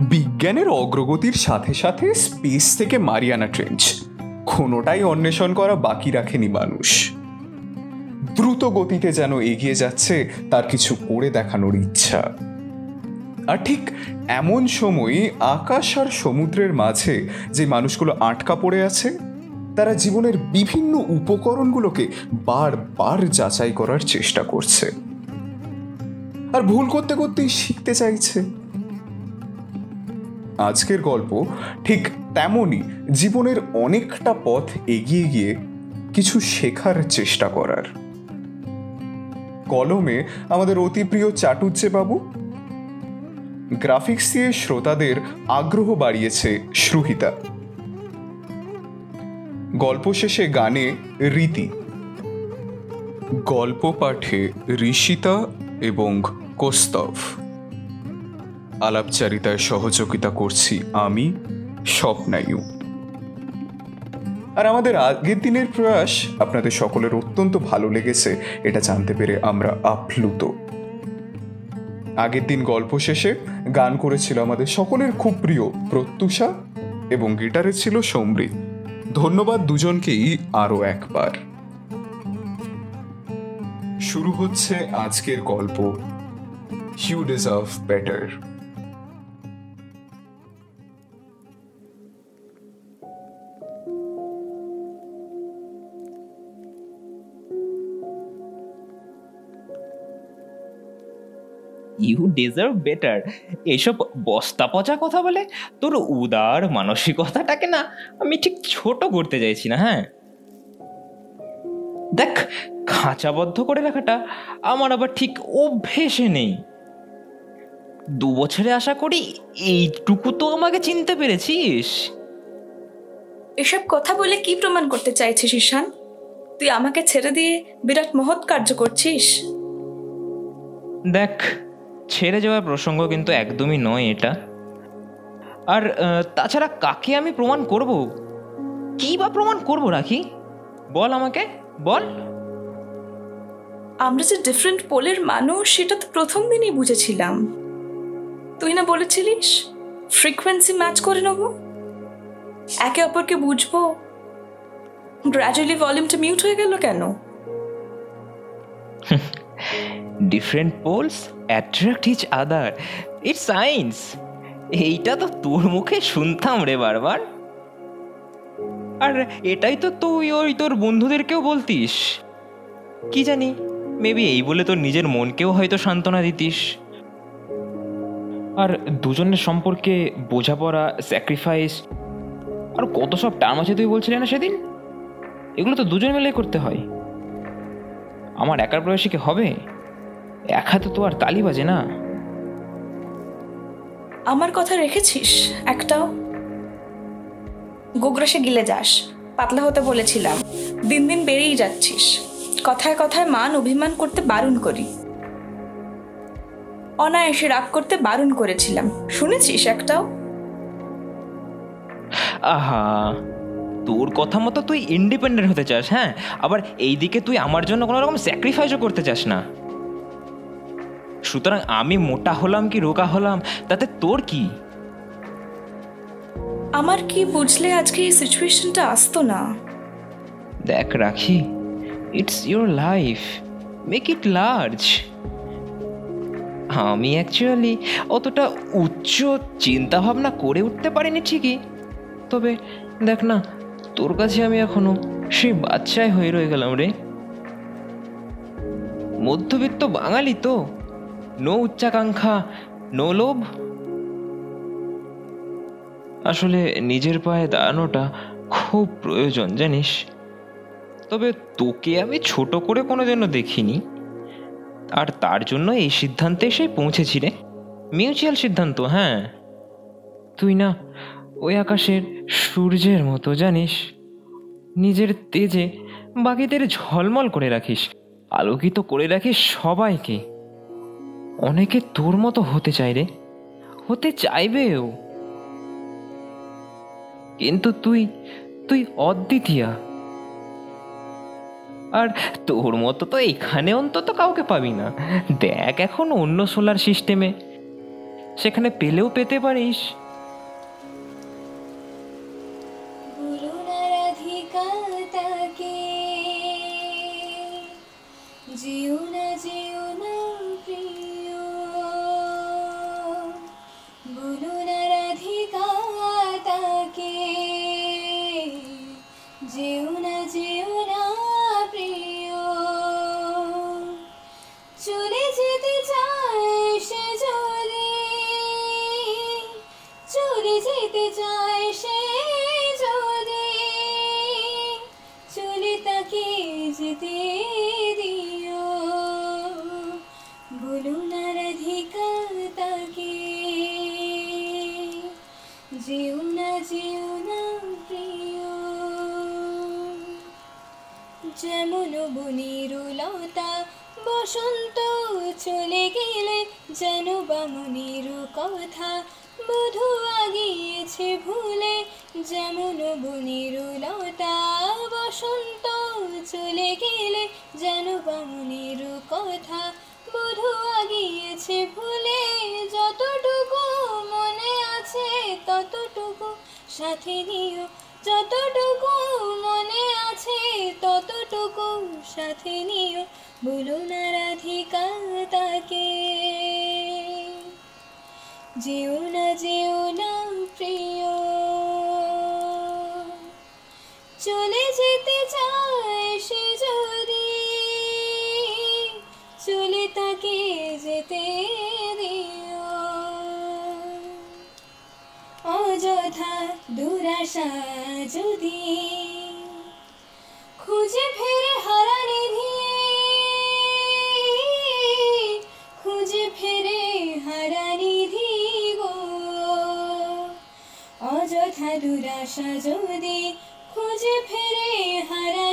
বিজ্ঞানের অগ্রগতির সাথে সাথে স্পেস থেকে মারিয়ানা ট্রেঞ্চ। কোনোটাই অন্বেষণ করা বাকি রাখেনি মানুষ। দ্রুত গতিতে যেন এগিয়ে যাচ্ছে, তার কিছু করে দেখানোর ইচ্ছা। আর ঠিক এমন সময় আকাশ আর সমুদ্রের মাঝে যে মানুষগুলো আটকা পড়ে আছে, তারা জীবনের বিভিন্ন উপকরণগুলোকে বারবার যাচাই করার চেষ্টা করছে। আর ভুল করতে করতেই শিখতে চাইছে। আজকের গল্প ঠিক তেমনই জীবনের অনেকটা পথ এগিয়ে গিয়ে কিছু শেখার চেষ্টা করার। কলমে আমাদের অতি প্রিয় চাটুজ্জে বাবু, গ্রাফিক্স দিয়ে শ্রোতাদের আগ্রহ বাড়িয়েছে শ্রুহিতা গল্প শেষে গানে রীতি, গল্প পাঠে ঋষিতা এবং কোস্তভ। আলাপচারিতায় সহযোগিতা করছি আমি, স্বপ্নায়ু। আর আমাদের আগের দিনের প্রয়াস আপনাদের সকলের অত্যন্ত ভালো লেগেছে, এটা জানতে পেরে আমরা আপ্লুত। আগের দিন গল্প শেষে গান করেছিল আমাদের সকলের খুব প্রিয় প্রত্যুষা এবং গিটারে ছিল সমৃদ্ধ ধন্যবাদ দুজনকেই আরও একবার। শুরু হচ্ছে আজকের গল্প। You deserve better you deserve better এইসব বস্তা পচা কথা বলে? তোর উদার মানসিকতাটাকে না আমি ঠিক ছোট করতে চাইছি না হ্যাঁ? দেখ খাঁচাবদ্ধ করে রাখাটা আমার আবার ঠিক অভ্যেসে নেই। দু বছরে আশা করি এইটুকু তো আমাকে চিনতে পেরেছিস। এসব কথা বলে কি প্রমাণ করতে চাইছিস ঈশান? তুই আমাকে ছেড়ে দিয়ে বিরাট মহৎ কার্য করছিস। দেখ ছেড়ে যাওয়ার প্রসঙ্গ কিন্তু একদমই নয় এটা। আর তাছাড়া কাকে আমি প্রমাণ করব? কি বা প্রমাণ করব রাখি? বল আমাকে বল। আমরা যে ডিফারেন্ট পোলের মানুষ সেটা তো প্রথম দিনই বুঝেছিলাম। তুই না বলেছিলিস? ফ্রিকোয়েন্সি ম্যাচ করে নেব। একে অপরকে বুঝব। গ্র্যাজুয়ালি ভলিউমটা মিউট হয়ে গেল কেন? Different poles attract each other it's science এইটা তো তোর মুখে শুনতাম রে বারবার। আর এটাই তো তুই ওই তোর বন্ধুদেরকেও বলতিস। কি জানি মেবি এই বলে তোর নিজের মনকেও হয়তো সান্ত্বনা দিতিস। আর দুজনের সম্পর্কে বোঝাপড়া স্যাক্রিফাইস আর কত সব টার্ম আছে তুই বলছিলি না সেদিন? এগুলো তো দুজন মিলে করতে হয়। আমার একার প্রয়াসী কি হবে? এক হাতে তো আর তালি বাজে না। আমার কথা রেখেছিস? একটাও? গোগ্রাসে গিলে যাস পাতলা হতে বলেছিলাম। দিন দিন বেড়েই যাচ্ছিস। কথায় কথায় মান অভিমান করতে বারণ করি। অনায়াসে রাগ করতে বারণ করেছিলাম। শুনেছিস একটাও? আহা তোর কথা মতো তুই ইন্ডিপেন্ডেন্ট হতে চাস হ্যাঁ? আবার এইদিকে তুই আমার জন্য কোনো রকম স্যাক্রিফাইসও করতে চাস না। সুতরাং আমি মোটা হলাম কি রোগা হলাম? তাতে তোর কি? আমার কি বুঝলে আজকে এই সিচুয়েশনটা আসতো না? দেখ রাখি it's your life make it large আমি অ্যাকচুয়ালি অতটা উচ্চ চিন্তা ভাবনা করে উঠতে পারিনি ঠিকই। তবে দেখ না তোর কাছে আমি এখনও সেই বাচ্চায় হয়ে রয়ে গেলাম রে। মধ্যবিত্ত বাঙালি তো। নো উচ্চাকাঙ্ক্ষা, নো লোভ। আসলে নিজের পায়ে দাঁড়ানোটা খুব প্রয়োজন, জানিস। তবে তোকে আমি ছোট করে কোনো জন্য দেখিনি। আর তার জন্য এই সিদ্ধান্তে এসে পৌঁছেছি রে। মিউচুয়াল সিদ্ধান্ত হ্যাঁ। তুই না ওই আকাশের সূর্যের মতো, জানিস। নিজের তেজে বাকিদের ঝলমল করে রাখিস, আলোকিত করে রাখিস সবাইকে। অনেকে তোর মতো হতে চায় রে। হতে চাইবেও। কিন্তু তুই তুই অদ্বিতীয়া। আর তোর মতো তো এখানে অন্তত কাউকে পাবি না। দেখ এখন অন্য সোলার সিস্টেমে। সেখানে পেলেও পেতে পারিস। বলুন যেমন বনির লতা বসন্ত চলে গেলে যেন বামনির কথা। বধু আগিয়েছে ভুলে, যেমন বনির লতা বসন্ত চলে গেলে যেন বামনির কথা। বধু আগিয়েছে ভুলে, যতটুকু মনে আছে ততটুকু সাথে নিও। যতটুকু মনে আছে ততটুকু সাথে নিও। ভুলো না রাধিকা তাকে। যেও না যেও না দুরাশা যদি খুঁজে ফেরে হারানিধি খুঁজে ফেরে হারানিধি গো। অযথা দুরাশা যদি খুঁজে ফেরে হারানিধি